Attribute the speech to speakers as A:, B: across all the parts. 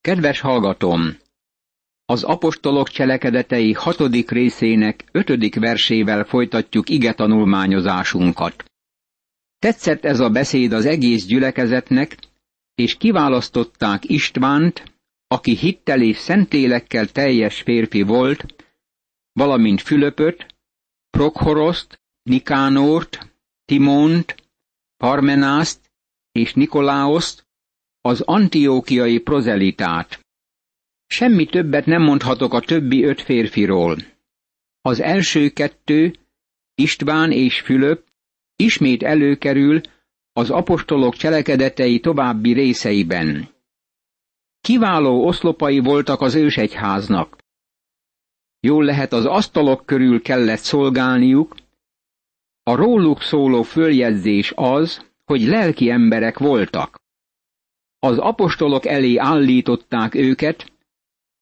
A: Kedves hallgatom! Az apostolok cselekedetei hatodik részének ötödik versével folytatjuk ige tanulmányozásunkat. Tetszett ez a beszéd az egész gyülekezetnek, és kiválasztották Istvánt, aki hittel és szentélekkel teljes férfi volt, valamint Fülöpöt, Prokhoroszt, Nikánort, Timont, Parmenászt és Nikoláoszt, az antiókiai prozelitát. Semmi többet nem mondhatok a többi öt férfiról. Az első kettő, István és Fülöp, ismét előkerül az apostolok cselekedetei további részeiben. Kiváló oszlopai voltak az ősegyháznak. Jól lehet az asztalok körül kellett szolgálniuk, a róluk szóló följegyzés az, hogy lelki emberek voltak. Az apostolok elé állították őket,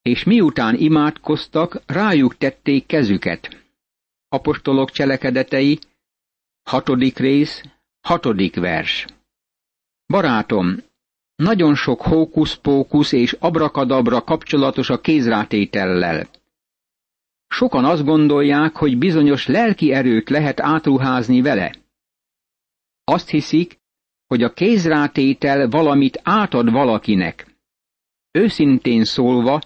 A: és miután imádkoztak, rájuk tették kezüket. Apostolok cselekedetei, hatodik rész, hatodik vers. Barátom, nagyon sok hókusz-pókusz és abrakadabra kapcsolatos a kézrátétellel. Sokan azt gondolják, hogy bizonyos lelki erőt lehet átruházni vele. Azt hiszik, hogy a kézrátétel valamit átad valakinek. Őszintén szólva,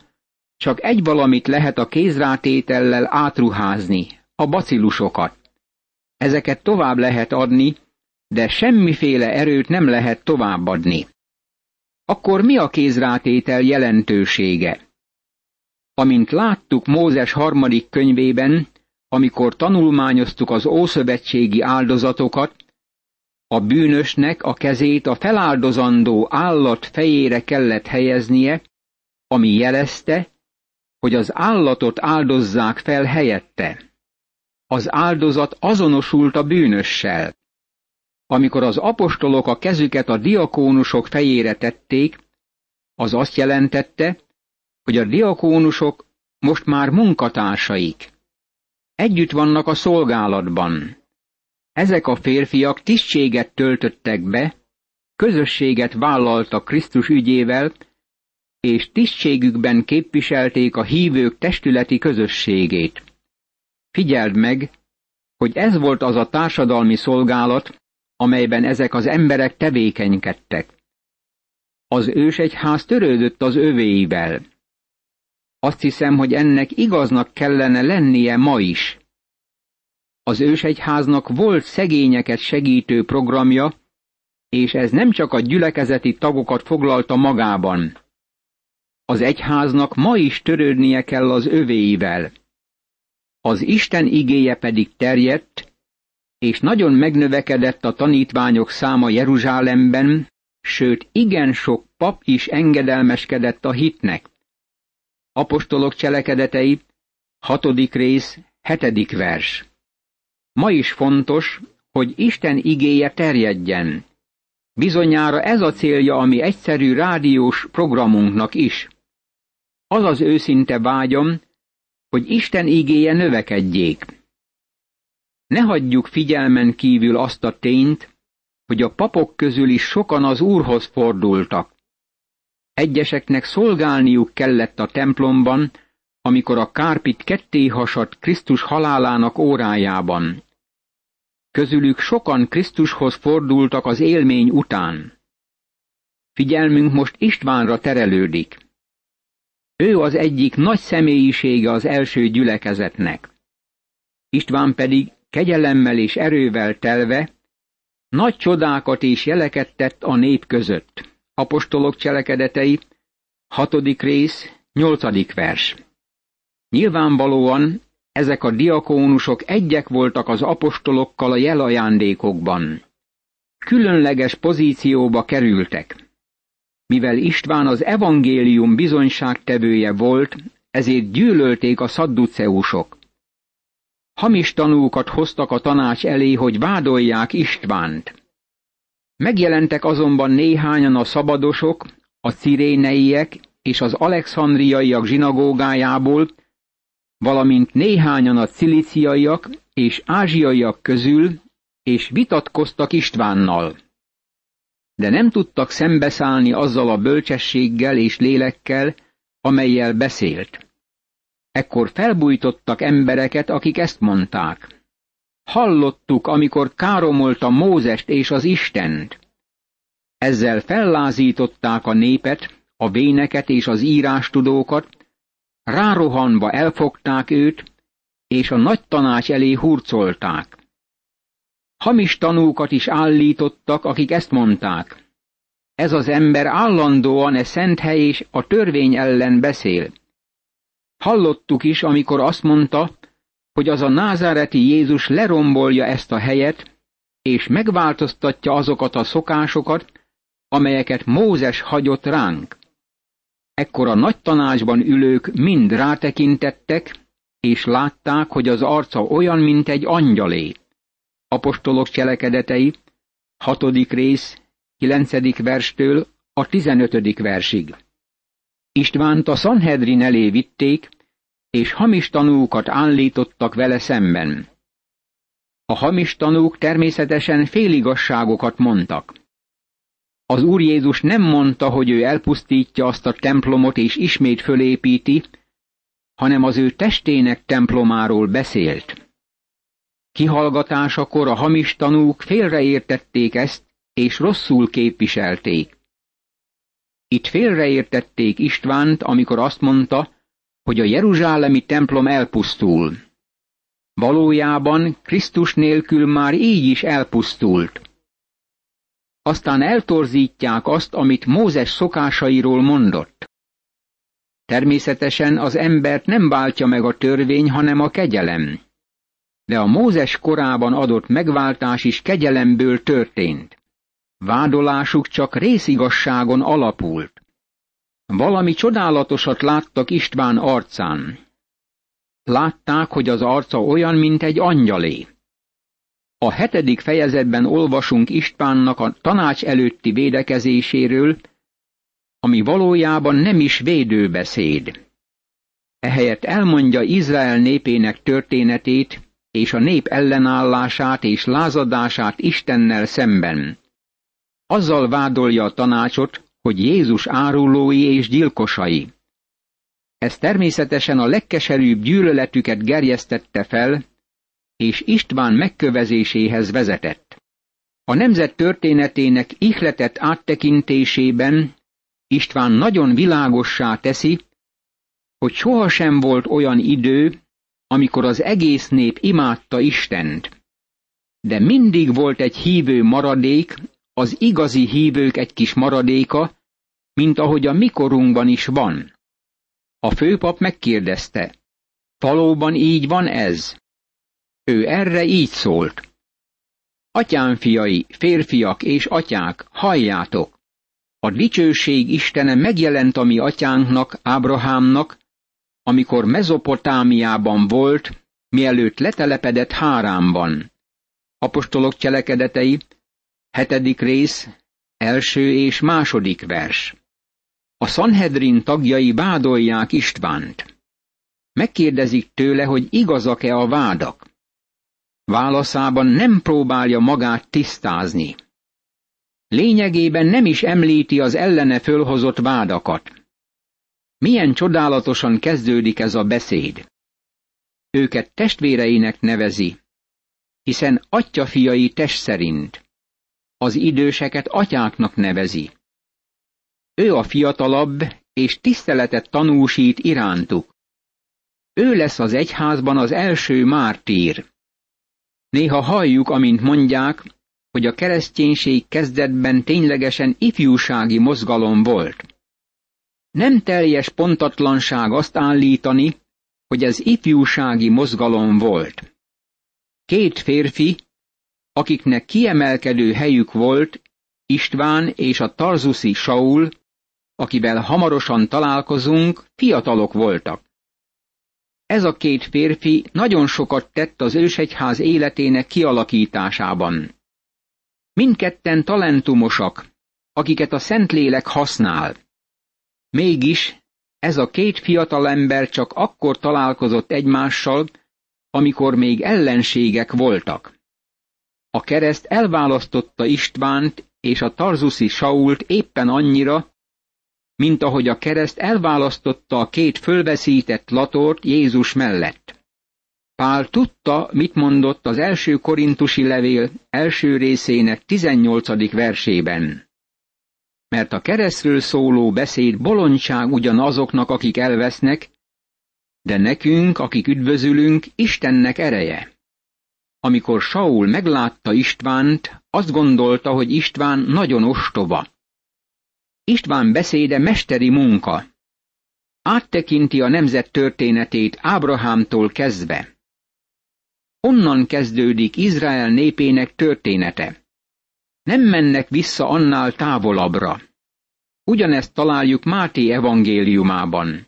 A: csak egy valamit lehet a kézrátétellel átruházni, a bacillusokat. Ezeket tovább lehet adni, de semmiféle erőt nem lehet továbbadni. Akkor mi a kézrátétel jelentősége? Amint láttuk Mózes harmadik könyvében, amikor tanulmányoztuk az ószövetségi áldozatokat, a bűnösnek a kezét a feláldozandó állat fejére kellett helyeznie, ami jelezte, hogy az állatot áldozzák fel helyette. Az áldozat azonosult a bűnössel. Amikor az apostolok a kezüket a diakónusok fejére tették, az azt jelentette, hogy a diakónusok most már munkatársaik. Együtt vannak a szolgálatban. Ezek a férfiak tisztséget töltöttek be, közösséget vállaltak Krisztus ügyével, és tisztségükben képviselték a hívők testületi közösségét. Figyeld meg, hogy ez volt az a társadalmi szolgálat, amelyben ezek az emberek tevékenykedtek. Az ősegyház törődött az övéivel. Azt hiszem, hogy ennek igaznak kellene lennie ma is. Az ősegyháznak volt szegényeket segítő programja, és ez nem csak a gyülekezeti tagokat foglalta magában. Az egyháznak ma is törődnie kell az övéivel. Az Isten igéje pedig terjedt, és nagyon megnövekedett a tanítványok száma Jeruzsálemben, sőt igen sok pap is engedelmeskedett a hitnek. Apostolok cselekedetei, hatodik rész, hetedik vers. Ma is fontos, hogy Isten igéje terjedjen. Bizonyára ez a célja a mi egyszerű rádiós programunknak is. Az az őszinte vágyom, hogy Isten igéje növekedjék. Ne hagyjuk figyelmen kívül azt a tényt, hogy a papok közül is sokan az Úrhoz fordultak. Egyeseknek szolgálniuk kellett a templomban, amikor a kárpit ketté hasadt Krisztus halálának órájában. Közülük sokan Krisztushoz fordultak az élmény után. Figyelmünk most Istvánra terelődik. Ő az egyik nagy személyisége az első gyülekezetnek. István pedig kegyelemmel és erővel telve, nagy csodákat és jeleket tett a nép között. Apostolok cselekedetei, hatodik rész, nyolcadik vers. Nyilvánvalóan ezek a diakónusok egyek voltak az apostolokkal a jelajándékokban. Különleges pozícióba kerültek. Mivel István az evangélium bizonyságtevője volt, ezért gyűlölték a szadduceusok. Hamis tanúkat hoztak a tanács elé, hogy vádolják Istvánt. Megjelentek azonban néhányan a szabadosok, a ciréneiek és az alexandriaiak zsinagógájából, valamint néhányan a ciliciaiak és ázsiaiak közül, és vitatkoztak Istvánnal. de nem tudtak szembeszállni azzal a bölcsességgel és lélekkel, amelyel beszélt. Ekkor felbújtottak embereket, akik ezt mondták. Hallottuk, amikor káromolta Mózest és az Istent. Ezzel fellázították a népet, a véneket és az írástudókat, rárohanva elfogták őt, és a nagy tanács elé hurcolták. Hamis tanúkat is állítottak, akik ezt mondták. Ez az ember állandóan e szent hely és a törvény ellen beszél. Hallottuk is, amikor azt mondta, hogy az a názáreti Jézus lerombolja ezt a helyet, és megváltoztatja azokat a szokásokat, amelyeket Mózes hagyott ránk. Ekkor a nagy tanácsban ülők mind rátekintettek, és látták, hogy az arca olyan, mint egy angyalé. Apostolok cselekedetei, hatodik rész, kilencedik verstől a tizenötödik versig. Istvánt a Sanhedrin elé vitték, és hamis tanúkat állítottak vele szemben. A hamis tanúk természetesen féligasságokat mondtak. Az Úr Jézus nem mondta, hogy ő elpusztítja azt a templomot és ismét fölépíti, hanem az ő testének templomáról beszélt. Kihallgatásakor a hamis tanúk félreértették ezt, és rosszul képviselték. Itt félreértették Istvánt, amikor azt mondta, hogy a jeruzsálemi templom elpusztul. Valójában Krisztus nélkül már így is elpusztult. Aztán eltorzítják azt, amit Mózes szokásairól mondott. Természetesen az embert nem váltja meg a törvény, hanem a kegyelem. De a Mózes korában adott megváltás is kegyelemből történt. Vádolásuk csak részigasságon alapult. Valami csodálatosat láttak István arcán. Látták, hogy az arca olyan, mint egy angyalé. A hetedik fejezetben olvasunk Istvánnak a tanács előtti védekezéséről, ami valójában nem is védőbeszéd. Ehelyett elmondja Izrael népének történetét és a nép ellenállását és lázadását Istennel szemben. Azzal vádolja a tanácsot, hogy Jézus árulói és gyilkosai. Ez természetesen a legkeserűbb gyűlöletüket gerjesztette fel, és István megkövezéséhez vezetett. A nemzet történetének ihletett áttekintésében István nagyon világossá teszi, hogy sohasem volt olyan idő, amikor az egész nép imádta Istent. De mindig volt egy hívő maradék, az igazi hívők egy kis maradéka, mint ahogy a mikorunkban is van. A főpap megkérdezte, valóban így van ez? Ő erre így szólt. Atyám fiai, férfiak és atyák, halljátok! A dicsőség Istene megjelent a mi atyánknak, Ábrahámnak, amikor Mezopotámiában volt, mielőtt letelepedett Hárámban. Apostolok cselekedetei, hetedik rész, első és második vers. A Sanhedrin tagjai vádolják Istvánt. Megkérdezik tőle, hogy igazak-e a vádak. Válaszában nem próbálja magát tisztázni. Lényegében nem is említi az ellene fölhozott vádakat. Milyen csodálatosan kezdődik ez a beszéd. Őket testvéreinek nevezi, hiszen atyafiai test szerint. Az időseket atyáknak nevezi. Ő a fiatalabb, és tiszteletet tanúsít irántuk. Ő lesz az egyházban az első mártír. Néha halljuk, amint mondják, hogy a kereszténység kezdetben ténylegesen ifjúsági mozgalom volt. Nem teljes pontatlanság azt állítani, hogy ez ifjúsági mozgalom volt. Két férfi, akiknek kiemelkedő helyük volt, István és a tarzuszi Saul, akivel hamarosan találkozunk, fiatalok voltak. Ez a két férfi nagyon sokat tett az ősegyház életének kialakításában. Mindketten talentumosak, akiket a Szentlélek használ. Mégis ez a két fiatalember csak akkor találkozott egymással, amikor még ellenségek voltak. A kereszt elválasztotta Istvánt és a tarzuszi Sault éppen annyira, mint ahogy a kereszt elválasztotta a két fölveszített latort Jézus mellett. Pál tudta, mit mondott az első korintusi levél első részének 18. versében. Mert a keresztről szóló beszéd bolondság ugyanazoknak, akik elvesznek, de nekünk, akik üdvözülünk, Istennek ereje. Amikor Saul meglátta Istvánt, azt gondolta, hogy István nagyon ostoba. István beszéde mesteri munka. Áttekinti a nemzet történetét Ábrahámtól kezdve. Onnan kezdődik Izrael népének története. Nem mennek vissza annál távolabbra. Ugyanezt találjuk Máté evangéliumában.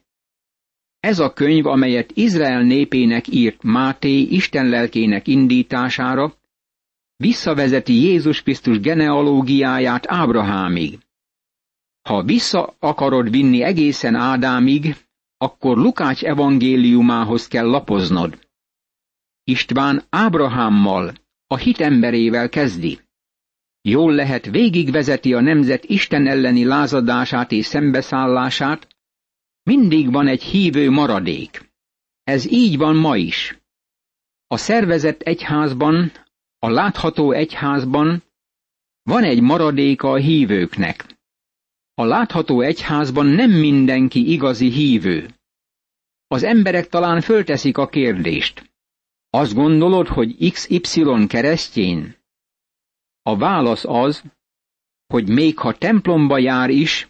A: Ez a könyv, amelyet Izrael népének írt Máté Isten lelkének indítására, visszavezeti Jézus Krisztus genealógiáját Ábrahámig. Ha vissza akarod vinni egészen Ádámig, akkor Lukács evangéliumához kell lapoznod. István Ábrahámmal, a hit emberével kezdi. Jól lehet végigvezeti a nemzet Isten elleni lázadását és szembeszállását, mindig van egy hívő maradék. Ez így van ma is. A szervezett egyházban, a látható egyházban van egy maradéka a hívőknek. A látható egyházban nem mindenki igazi hívő. Az emberek talán fölteszik a kérdést. Azt gondolod, hogy XY keresztjén? A válasz az, hogy még ha templomba jár is,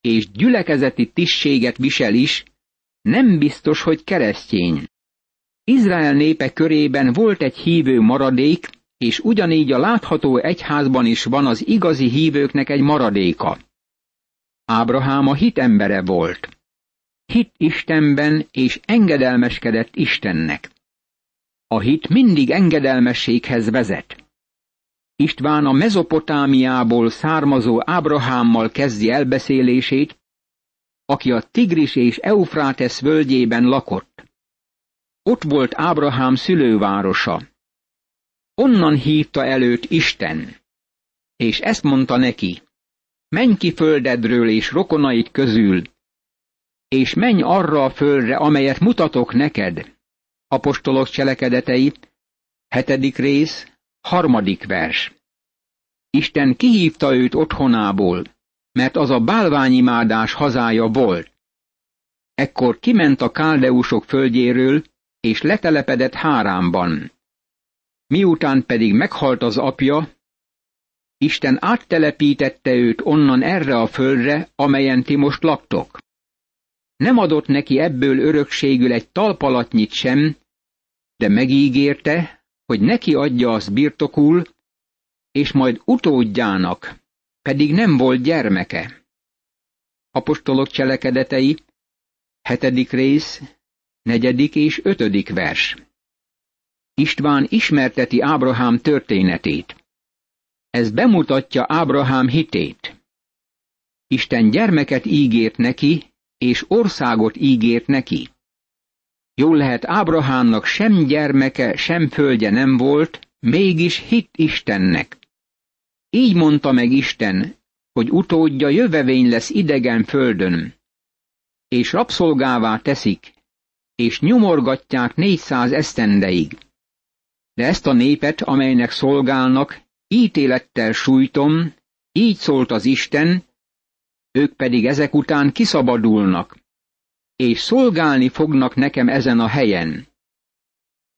A: és gyülekezeti tisztséget visel is, nem biztos, hogy keresztény. Izrael népe körében volt egy hívő maradék, és ugyanígy a látható egyházban is van az igazi hívőknek egy maradéka. Ábrahám a hit embere volt. Hit Istenben és engedelmeskedett Istennek. A hit mindig engedelmességhez vezet. István a Mezopotámiából származó Ábrahámmal kezdi elbeszélését, aki a Tigris és Eufrátesz völgyében lakott. Ott volt Ábrahám szülővárosa. Onnan hívta előtt Isten, és ezt mondta neki, menj ki földedről és rokonait közül, és menj arra a földre, amelyet mutatok neked. Apostolok cselekedetei, hetedik rész, Harmadik vers. Isten kihívta őt otthonából, mert az a bálványimádás hazája volt. Ekkor kiment a káldeusok földjéről, és letelepedett Hárámban. Miután pedig meghalt az apja, Isten áttelepítette őt onnan erre a földre, amelyen ti most laktok. Nem adott neki ebből örökségül egy talpalatnyit sem, de megígérte, hogy neki adja azt birtokul, és majd utódjának, pedig nem volt gyermeke. Apostolok cselekedetei, hetedik rész, negyedik és ötödik vers. István ismerteti Ábrahám történetét. Ez bemutatja Ábrahám hitét. Isten gyermeket ígért neki, és országot ígért neki. Jól lehet Ábrahámnak sem gyermeke, sem földje nem volt, mégis hit Istennek. Így mondta meg Isten, hogy utódja jövevény lesz idegen földön, és rabszolgává teszik, és nyomorgatják négyszáz esztendeig. De ezt a népet, amelynek szolgálnak, ítélettel sújtom, így szólt az Isten, ők pedig ezek után kiszabadulnak, és szolgálni fognak nekem ezen a helyen.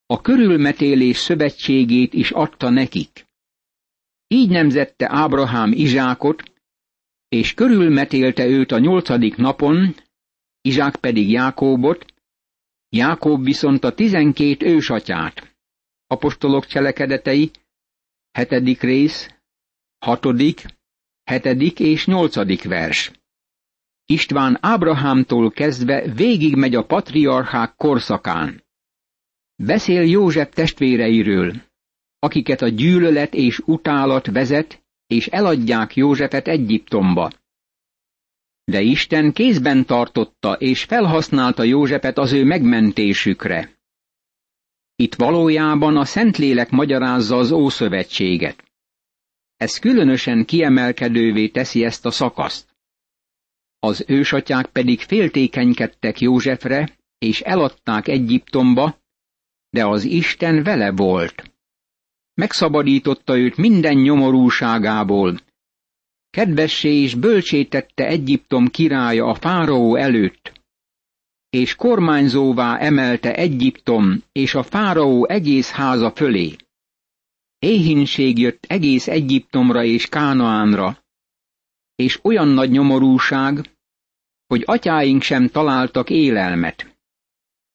A: A körülmetélés szövetségét is adta nekik. Így nemzette Ábrahám Izsákot, és körülmetélte őt a nyolcadik napon, Izsák pedig Jákóbot, Jákob viszont a tizenkét ősatyát. Apostolok cselekedetei, hetedik rész, hatodik, hetedik és nyolcadik vers. István Ábrahámtól kezdve végigmegy a patriarchák korszakán. Beszél József testvéreiről, akiket a gyűlölet és utálat vezet, és eladják Józsefet Egyiptomba. De Isten kézben tartotta és felhasználta Józsefet az ő megmentésükre. Itt valójában a Szentlélek magyarázza az Ószövetséget. Ez különösen kiemelkedővé teszi ezt a szakaszt. Az ősatyák pedig féltékenykedtek Józsefre, és eladták Egyiptomba, de az Isten vele volt. Megszabadította őt minden nyomorúságából. Kedvessé és bölcsétette Egyiptom királya a fáraó előtt, és kormányzóvá emelte Egyiptom és a fáraó egész háza fölé. Éhínség jött egész Egyiptomra és Kánaánra, és olyan nagy nyomorúság, hogy atyáink sem találtak élelmet.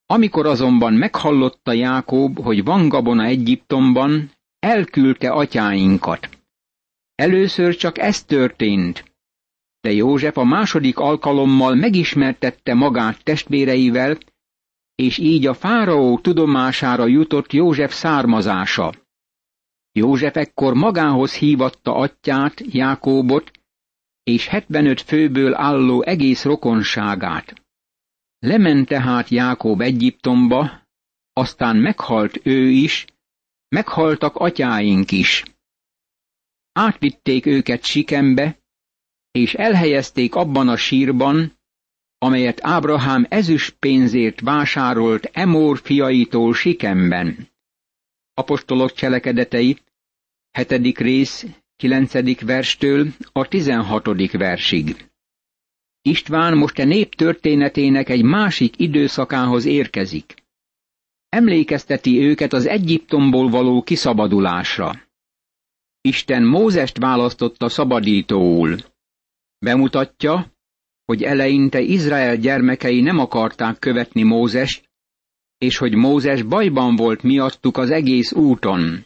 A: Amikor azonban meghallotta Jákob, hogy van gabona Egyiptomban, elküldte atyáinkat. Először csak ez történt, de József a második alkalommal megismertette magát testvéreivel, és így a fáraó tudomására jutott József származása. József ekkor magához hívatta atyát, Jákóbot, és 75 főből álló egész rokonságát. Lement tehát Jákob Egyiptomba, aztán meghalt ő is, meghaltak atyáink is. Átvitték őket Sikembe, és elhelyezték abban a sírban, amelyet Ábrahám ezüst pénzért vásárolt Emór fiaitól Sikemben. Apostolok cselekedetei, hetedik rész, kilencedik verstől a tizenhatodik versig. István most a nép történetének egy másik időszakához érkezik. Emlékezteti őket az Egyiptomból való kiszabadulásra. Isten Mózest választotta szabadítóul. Bemutatja, hogy eleinte Izrael gyermekei nem akarták követni Mózest, és hogy Mózes bajban volt miattuk az egész úton.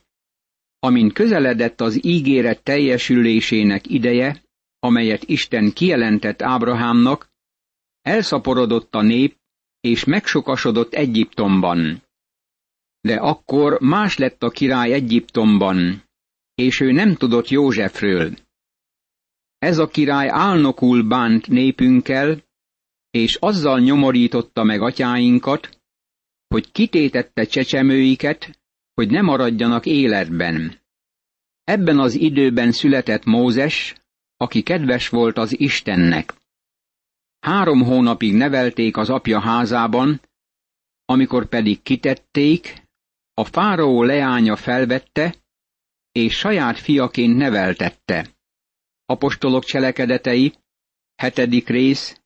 A: Amint közeledett az ígéret teljesülésének ideje, amelyet Isten kijelentett Ábrahámnak, elszaporodott a nép, és megsokasodott Egyiptomban. De akkor más lett a király Egyiptomban, és ő nem tudott Józsefről. Ez a király álnokul bánt népünkkel, és azzal nyomorította meg atyáinkat, hogy kitétette csecsemőiket, hogy ne maradjanak életben. Ebben az időben született Mózes, aki kedves volt az Istennek. Három hónapig nevelték az apja házában, amikor pedig kitették, a fáraó leánya felvette, és saját fiaként neveltette. Apostolok cselekedetei, hetedik rész,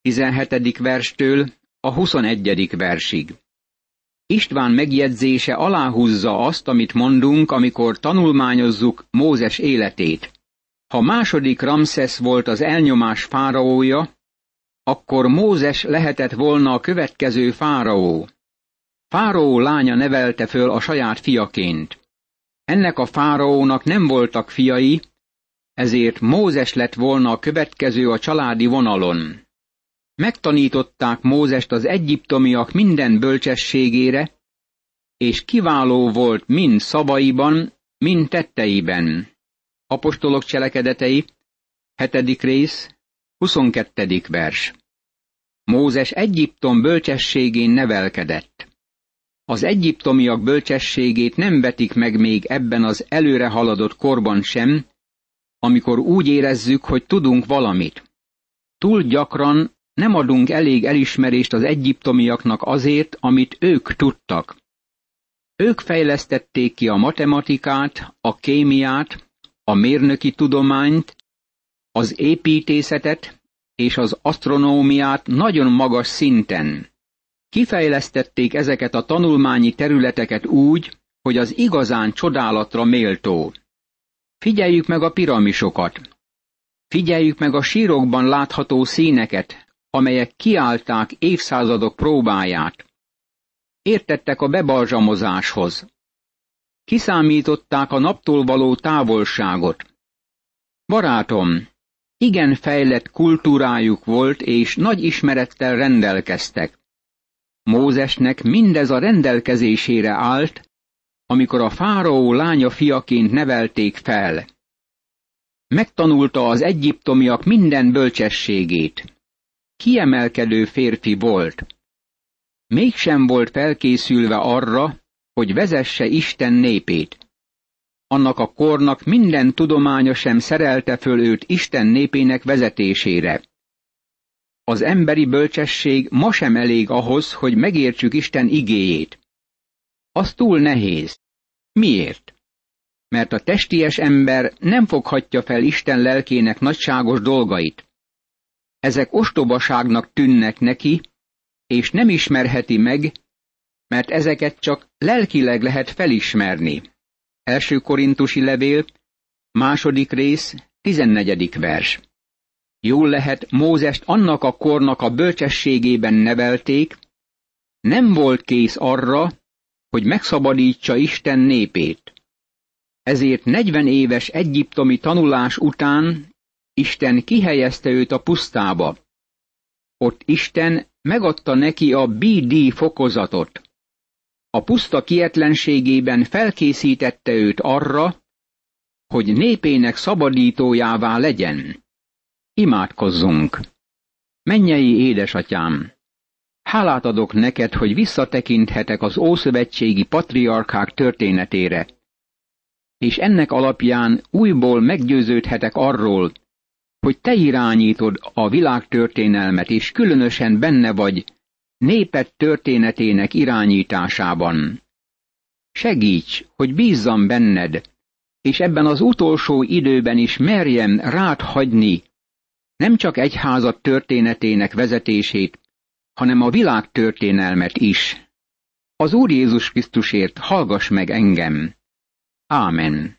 A: tizenhetedik verstől a huszonegyedik versig. István megjegyzése aláhúzza azt, amit mondunk, amikor tanulmányozzuk Mózes életét. Ha második Ramszesz volt az elnyomás fáraója, akkor Mózes lehetett volna a következő fáraó. Fáraó lánya nevelte föl a saját fiaként. Ennek a fáraónak nem voltak fiai, ezért Mózes lett volna a következő a családi vonalon. Megtanították Mózest az egyiptomiak minden bölcsességére, és kiváló volt mind szavaiban, mind tetteiben. Apostolok cselekedetei, hetedik rész, 22. vers. Mózes Egyiptom bölcsességén nevelkedett. Az egyiptomiak bölcsességét nem vetik meg még ebben az előre haladott korban sem, amikor úgy érezzük, hogy tudunk valamit. Túl gyakran nem adunk elég elismerést az egyiptomiaknak azért, amit ők tudtak. Ők fejlesztették ki a matematikát, a kémiát, a mérnöki tudományt, az építészetet és az asztronómiát nagyon magas szinten. Kifejlesztették ezeket a tanulmányi területeket úgy, hogy az igazán csodálatra méltó. Figyeljük meg a piramisokat. Figyeljük meg a sírokban látható színeket, amelyek kiállták évszázadok próbáját. Értettek a bebalzsamozáshoz. Kiszámították a naptól való távolságot. Barátom, igen fejlett kultúrájuk volt, és nagy ismerettel rendelkeztek. Mózesnek mindez a rendelkezésére állt, amikor a fáraó lánya fiaként nevelték fel. Megtanulta az egyiptomiak minden bölcsességét kiemelkedő férfi volt. Mégsem volt felkészülve arra, hogy vezesse Isten népét. annak a kornak minden tudománya sem szerelte föl őt Isten népének vezetésére. Az emberi bölcsesség ma sem elég ahhoz, hogy megértsük Isten igéjét. Az túl nehéz. Miért? Mert a testies ember nem foghatja fel Isten lelkének nagyságos dolgait. Ezek ostobaságnak tűnnek neki, és nem ismerheti meg, mert ezeket csak lelkileg lehet felismerni. Első korintusi levél, második rész, tizennegyedik vers. Jól lehet, Mózest annak a kornak a bölcsességében nevelték, nem volt kész arra, hogy megszabadítsa Isten népét. Ezért negyven éves egyiptomi tanulás után Isten kihelyezte őt a pusztába. Ott Isten megadta neki a BD fokozatot. A puszta kietlenségében felkészítette őt arra, hogy népének szabadítójává legyen. Imádkozzunk! Mennyei édesatyám! Hálát adok neked, hogy visszatekinthetek az ószövetségi patriarkák történetére, és ennek alapján újból meggyőződhetek arról, hogy te irányítod a világ történelmet, és különösen benne vagy népet történetének irányításában. Segíts, hogy bízzam benned, és ebben az utolsó időben is merjem rád hagyni nem csak egyházat történetének vezetését, hanem a világ történelmet is. Az Úr Jézus Krisztusért hallgass meg engem. Ámen.